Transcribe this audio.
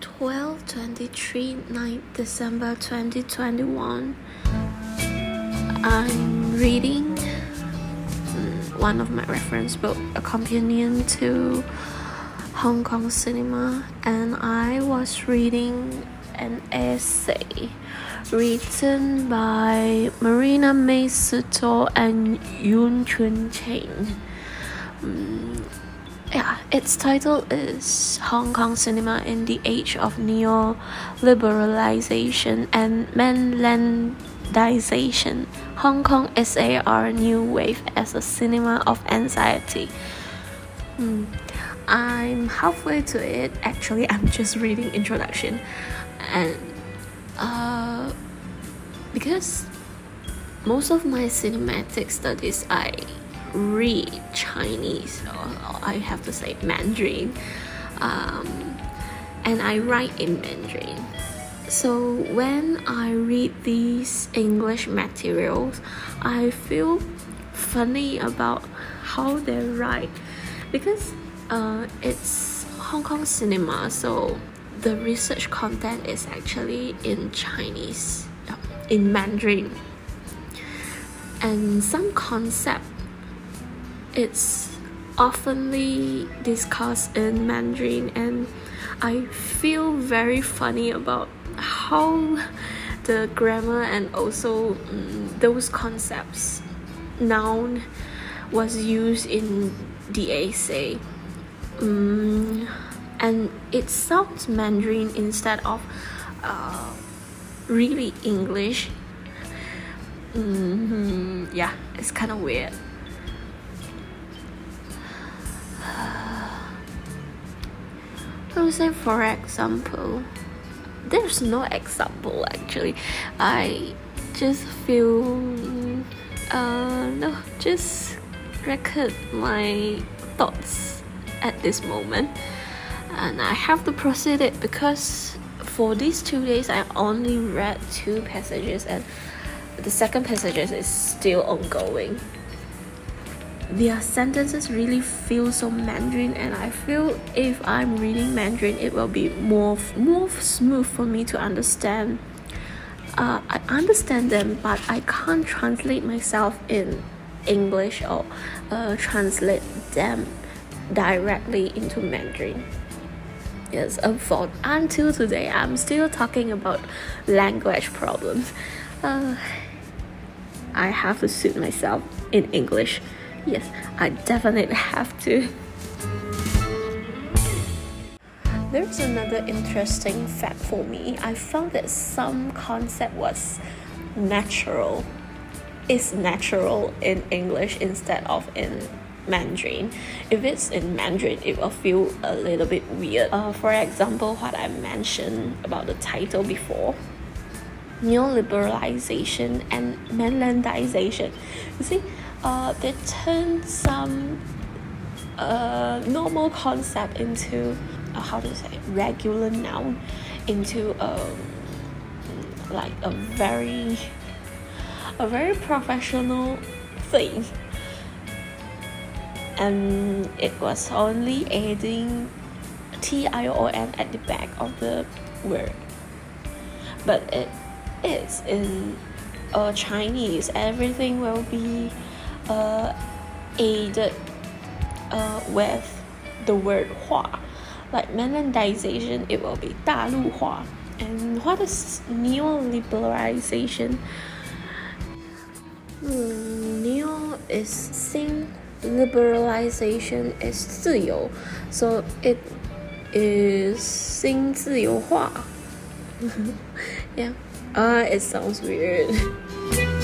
12 23 9 December 2021. I'm reading mm, one of my reference book, A Companion to Hong Kong Cinema, and I was reading an essay written by Marina May Szeto and Yun Chun Cheng. Um, yeah, its title is Hong Kong Cinema in the Age of Neoliberalization and Mainlandization. Hong Kong SAR New Wave as a Cinema of Anxiety. Mm. I'm halfway to it. Actually, I'm just reading introduction, and uh, because most of my cinematic studies I read Chinese, or, or I have to say Mandarin, um, and I write in Mandarin. So when I read these English materials, I feel funny about how they write. Because uh, it's Hong Kong cinema, so the research content is actually in Chinese, in Mandarin, and some concept it's oftenly discussed in Mandarin, and I feel very funny about how the grammar and also um, those concepts noun was used in the essay. Um, and it sounds Mandarin instead of uh, really English. Mm-hmm. Yeah, it's kind of weird. Say for example, there's no example actually. I just feel uh no just record my thoughts at this moment and I have to proceed it because for these two days I only read two passages and the second passages is still ongoing their sentences really feel so Mandarin, and I feel if I'm reading Mandarin, it will be more more smooth for me to understand. Uh, I understand them, but I can't translate myself in English or uh, translate them directly into Mandarin. Yes, for until today, I'm still talking about language problems. Uh, I have to suit myself in English. Yes, I definitely have to. There's another interesting fact for me. I found that some concept was natural. Is natural in English instead of in Mandarin. If it's in Mandarin, it will feel a little bit weird. Uh, for example, what I mentioned about the title before neoliberalization and mainlandization. You see, uh, they turn some uh, normal concept into uh, how to say regular noun into a um, like a very a very professional thing. And it was only adding T-I-O-N at the back of the word. But it is in uh, Chinese. Everything will be uh, uh, with the word Hua. Like mainlandization, it will be 大陆化. And what is neoliberalization? Mm, neo is sing, liberalization is 自由, so it is 新自由化. yeah, uh, it sounds weird.